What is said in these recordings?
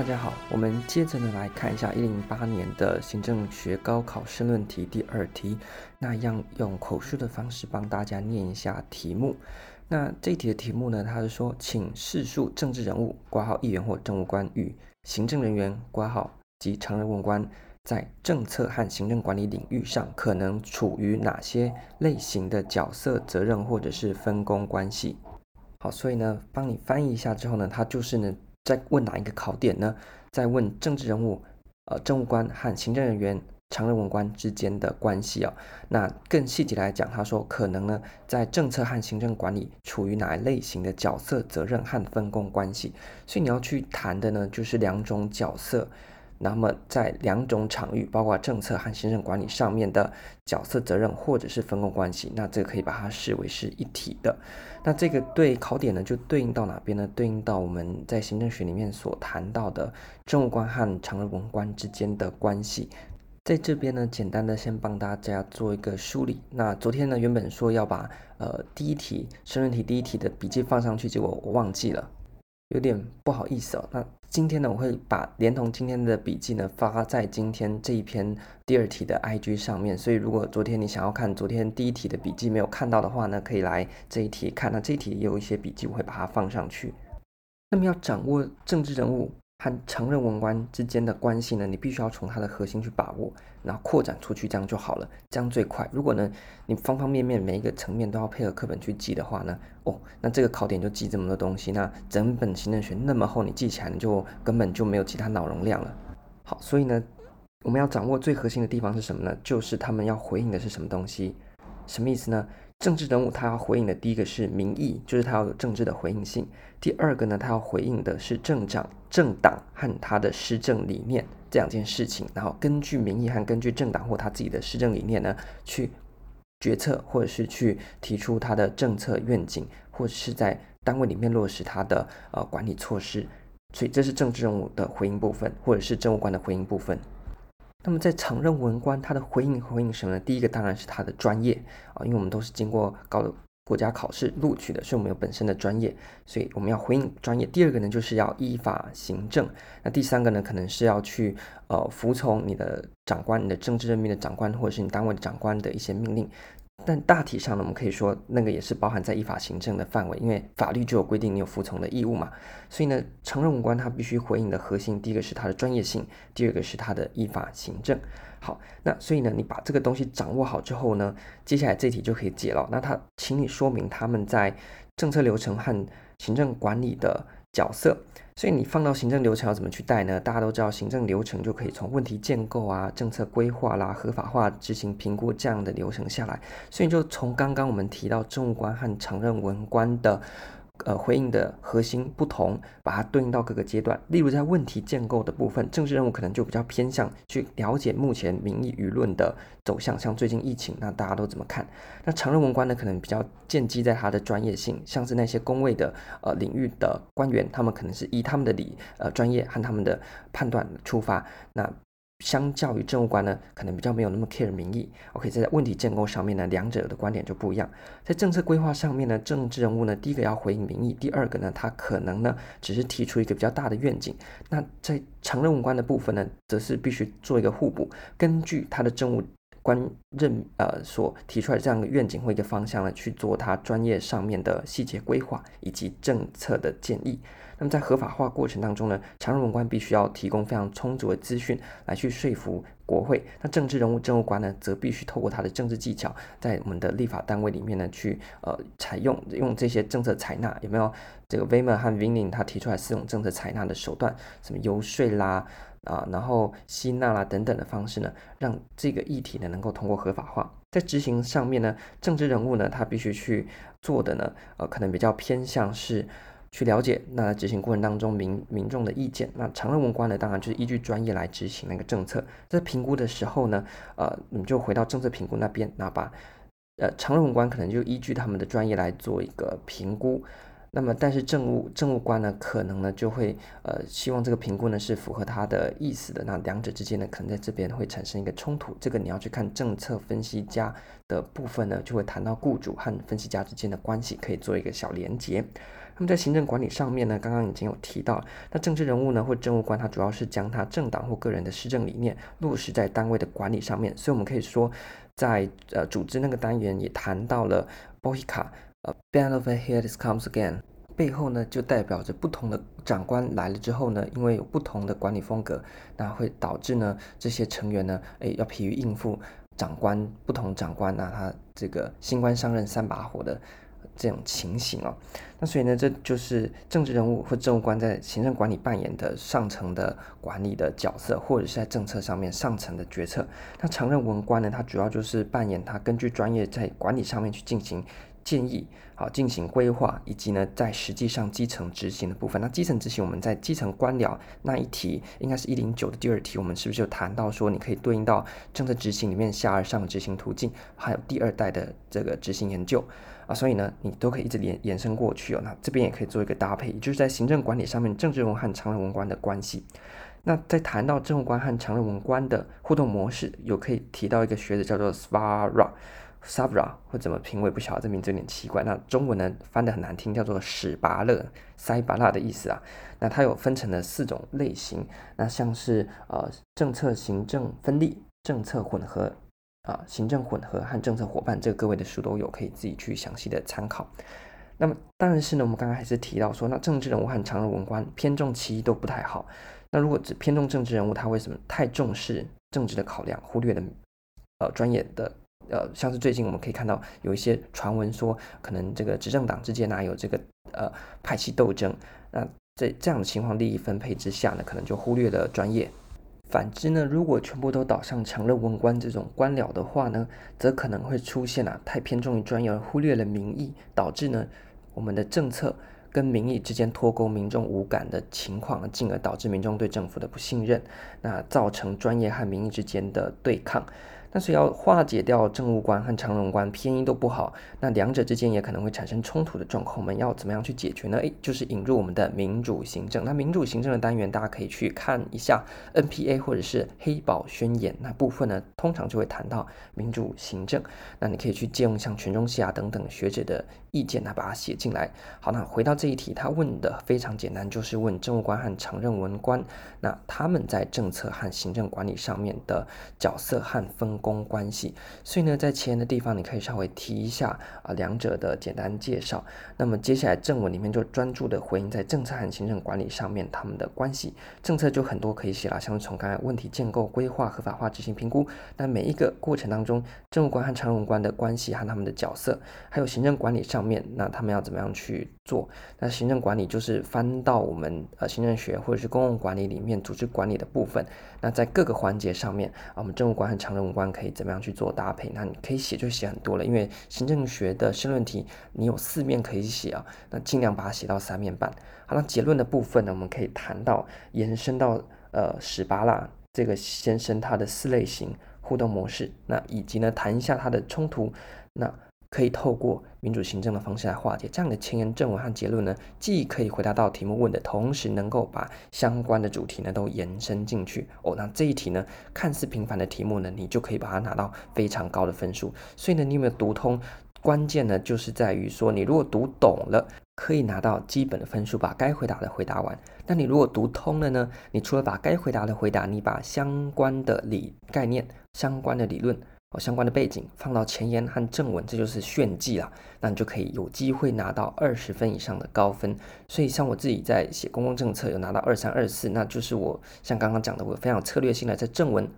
大家好，我们接着呢来看一下一零八年的行政学高考申论题第二题，那样用口述的方式帮大家念一下题目。那这一题的题目呢，它是说，请叙述政治人物挂号议员或政务官与行政人员挂号及常任文官在政策和行政管理领域上可能处于哪些类型的角色、责任或者是分工关系。好，所以呢，帮你翻译一下之后呢，它就是呢。在问哪一个考点呢？在问政治人物、呃，政务官和行政人员、常任文官之间的关系啊、那更细节来讲，他说可能呢，在政策和行政管理处于哪一类型的角色、责任和分工关系。所以你要去谈的呢，就是两种角色。那么在两种场域，包括政策和行政管理上面的角色责任或者是分工关系，那这个可以把它视为是一体的。那这个对考点呢，就对应到哪边呢？对应到我们在行政学里面所谈到的政务官和常任文官之间的关系。在这边呢，简单的先帮大家做一个梳理。那昨天呢，原本说要把呃第一题申论题第一题的笔记放上去，结果我忘记了。有点不好意思哦。那今天呢，我会把连同今天的笔记呢发在今天这一篇第二题的 IG 上面。所以如果昨天你想要看昨天第一题的笔记没有看到的话呢，可以来这一题看。那这一题也有一些笔记，我会把它放上去。那么要掌握政治人物。和常任文官之间的关系呢，你必须要从它的核心去把握，然后扩展出去，这样就好了，这样最快。如果呢，你方方面面每一个层面都要配合课本去记的话呢，哦，那这个考点就记这么多东西，那整本行政学那么厚，你记起来你就根本就没有其他脑容量了。好，所以呢，我们要掌握最核心的地方是什么呢？就是他们要回应的是什么东西，什么意思呢？政治人物他要回应的第一个是民意，就是他要有政治的回应性。第二个呢，他要回应的是政长、政党和他的施政理念这两件事情。然后根据民意和根据政党或他自己的施政理念呢，去决策或者是去提出他的政策愿景，或者是在单位里面落实他的呃管理措施。所以这是政治人物的回应部分，或者是政务官的回应部分。那么在常任文官，他的回应回应什么呢？第一个当然是他的专业啊，因为我们都是经过高的国家考试录取的，所以我们有本身的专业，所以我们要回应专业。第二个呢，就是要依法行政。那第三个呢，可能是要去呃服从你的长官、你的政治任命的长官，或者是你单位的长官的一些命令。但大体上呢，我们可以说那个也是包含在依法行政的范围，因为法律就有规定你有服从的义务嘛。所以呢，常任文官他必须回应的核心，第一个是他的专业性，第二个是他的依法行政。好，那所以呢，你把这个东西掌握好之后呢，接下来这题就可以解了。那他请你说明他们在政策流程和行政管理的角色。所以你放到行政流程要怎么去带呢？大家都知道，行政流程就可以从问题建构啊、政策规划啦、合法化执行评估这样的流程下来。所以就从刚刚我们提到政务官和常任文官的。呃，回应的核心不同，把它对应到各个阶段。例如，在问题建构的部分，政治任务可能就比较偏向去了解目前民意舆论的走向，像最近疫情，那大家都怎么看？那常任文官呢，可能比较建基在他的专业性，像是那些公卫的呃领域的官员，他们可能是以他们的理呃专业和他们的判断出发。那相较于政务官呢，可能比较没有那么 care 民意。OK，在问题建构上面呢，两者的观点就不一样。在政策规划上面呢，政治人物呢，第一个要回应民意，第二个呢，他可能呢，只是提出一个比较大的愿景。那在常任文官的部分呢，则是必须做一个互补，根据他的政务官任呃所提出来这样一个愿景或一个方向呢，去做它专业上面的细节规划以及政策的建议。那么在合法化过程当中呢，常任文官必须要提供非常充足的资讯来去说服国会。那政治人物、政务官呢，则必须透过他的政治技巧，在我们的立法单位里面呢，去呃采用用这些政策采纳。有没有这个 Weimer 和 v i n n i n g 他提出来四种政策采纳的手段？什么游说啦啊，然后吸纳啦等等的方式呢，让这个议题呢能够通过合法化。在执行上面呢，政治人物呢，他必须去做的呢，呃，可能比较偏向是。去了解那执行过程当中民民众的意见，那常任文官呢，当然就是依据专业来执行那个政策。在评估的时候呢，呃，你就回到政策评估那边，那把呃常任文官可能就依据他们的专业来做一个评估。那么，但是政务政务官呢，可能呢就会呃希望这个评估呢是符合他的意思的。那两者之间呢，可能在这边会产生一个冲突。这个你要去看政策分析家的部分呢，就会谈到雇主和分析家之间的关系，可以做一个小连接。那么在行政管理上面呢，刚刚已经有提到，那政治人物呢或政务官，他主要是将他政党或个人的施政理念落实在单位的管理上面。所以，我们可以说，在呃组织那个单元也谈到了 BOHICA，呃，Band of Heads Comes Again，背后呢就代表着不同的长官来了之后呢，因为有不同的管理风格，那会导致呢这些成员呢，诶要疲于应付长官不同长官啊，他这个新官上任三把火的。这种情形哦，那所以呢，这就是政治人物或政务官在行政管理扮演的上层的管理的角色，或者是在政策上面上层的决策。那常任文官呢，他主要就是扮演他根据专业在管理上面去进行建议，好进行规划，以及呢在实际上基层执行的部分。那基层执行，我们在基层官僚那一题，应该是一零九的第二题，我们是不是有谈到说，你可以对应到政策执行里面下而上的执行途径，还有第二代的这个执行研究。啊，所以呢，你都可以一直延延伸过去哦。那这边也可以做一个搭配，就是在行政管理上面，政治文和常任文官的关系。那在谈到政务官和常任文官的互动模式，有可以提到一个学者叫做 Svara Sabra 或怎么拼，我也不晓得这名字有点奇怪。那中文呢翻得很难听，叫做史巴勒，塞巴勒的意思啊。那它有分成了四种类型，那像是呃政策行政分立、政策混合。啊，行政混合和政策伙伴，这个各位的书都有，可以自己去详细的参考。那么，当然是呢，我们刚刚还是提到说，那政治人物和常任文官偏重其一都不太好。那如果只偏重政治人物，他为什么太重视政治的考量，忽略了呃专业的呃，像是最近我们可以看到有一些传闻说，可能这个执政党之间呢有这个呃派系斗争，那在这样的情况利益分配之下呢，可能就忽略了专业。反之呢，如果全部都倒向常任文官这种官僚的话呢，则可能会出现啊太偏重于专业而忽略了民意，导致呢我们的政策跟民意之间脱钩、民众无感的情况，进而导致民众对政府的不信任，那造成专业和民意之间的对抗。但是要化解掉政务官和长荣官偏移都不好，那两者之间也可能会产生冲突的状况。我们要怎么样去解决呢？诶，就是引入我们的民主行政。那民主行政的单元，大家可以去看一下 NPA 或者是黑宝宣言那部分呢，通常就会谈到民主行政。那你可以去借用像权中西啊等等学者的意见，呢把它写进来。好，那回到这一题，他问的非常简单，就是问政务官和常任文官，那他们在政策和行政管理上面的角色和分工关系，所以呢，在前言的地方，你可以稍微提一下啊，两者的简单介绍。那么接下来正文里面就专注的回应在政策和行政管理上面他们的关系。政策就很多可以写了，像是从刚才问题建构、规划、合法化、执行、评估，那每一个过程当中，政务官和常任文官的关系和他们的角色，还有行政管理上方面，那他们要怎么样去做？那行政管理就是翻到我们呃行政学或者是公共管理里面组织管理的部分。那在各个环节上面啊，我们政务官和常任文官可以怎么样去做搭配？那你可以写就写很多了，因为行政学的申论题你有四面可以写啊，那尽量把它写到三面半。好，那结论的部分呢，我们可以谈到延伸到呃史巴拉这个先生他的四类型互动模式，那以及呢谈一下他的冲突，那。可以透过民主行政的方式来化解这样的前言正文和结论呢，既可以回答到题目问的，同时能够把相关的主题呢都延伸进去哦。那这一题呢，看似平凡的题目呢，你就可以把它拿到非常高的分数。所以呢，你有没有读通？关键呢，就是在于说，你如果读懂了，可以拿到基本的分数，把该回答的回答完。那你如果读通了呢，你除了把该回答的回答，你把相关的理概念、相关的理论。哦，相关的背景放到前言和正文，这就是炫技了。那你就可以有机会拿到二十分以上的高分。所以像我自己在写公共政策有拿到二三二四，那就是我像刚刚讲的，我非常策略性的在正文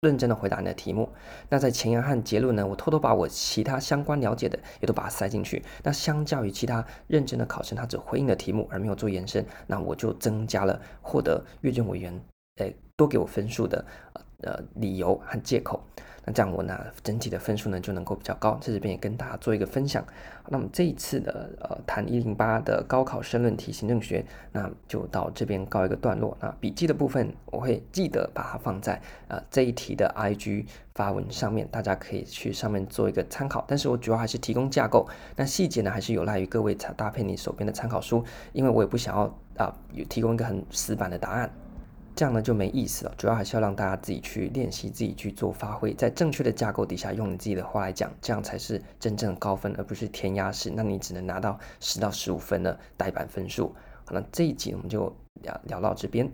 认真的回答你的题目。那在前言和结论呢，我偷偷把我其他相关了解的也都把它塞进去。那相较于其他认真的考生，他只回应的题目而没有做延伸，那我就增加了获得阅卷委员诶多给我分数的呃理由和借口。这样我呢，整体的分数呢就能够比较高，在这边也跟大家做一个分享。那么这一次的呃谈一零八的高考申论题行政学，那就到这边告一个段落。那笔记的部分我会记得把它放在呃这一题的 IG 发文上面，大家可以去上面做一个参考。但是我主要还是提供架构，那细节呢还是有赖于各位搭配你手边的参考书，因为我也不想要啊有、提供一个很死板的答案。这样呢就没意思了。主要还是要让大家自己去练习，自己去做发挥，在正确的架构底下，用你自己的话来讲，这样才是真正的高分，而不是填鸭式。那你只能拿到十到十五分的呆板分数。好，那这一集我们就聊聊到这边。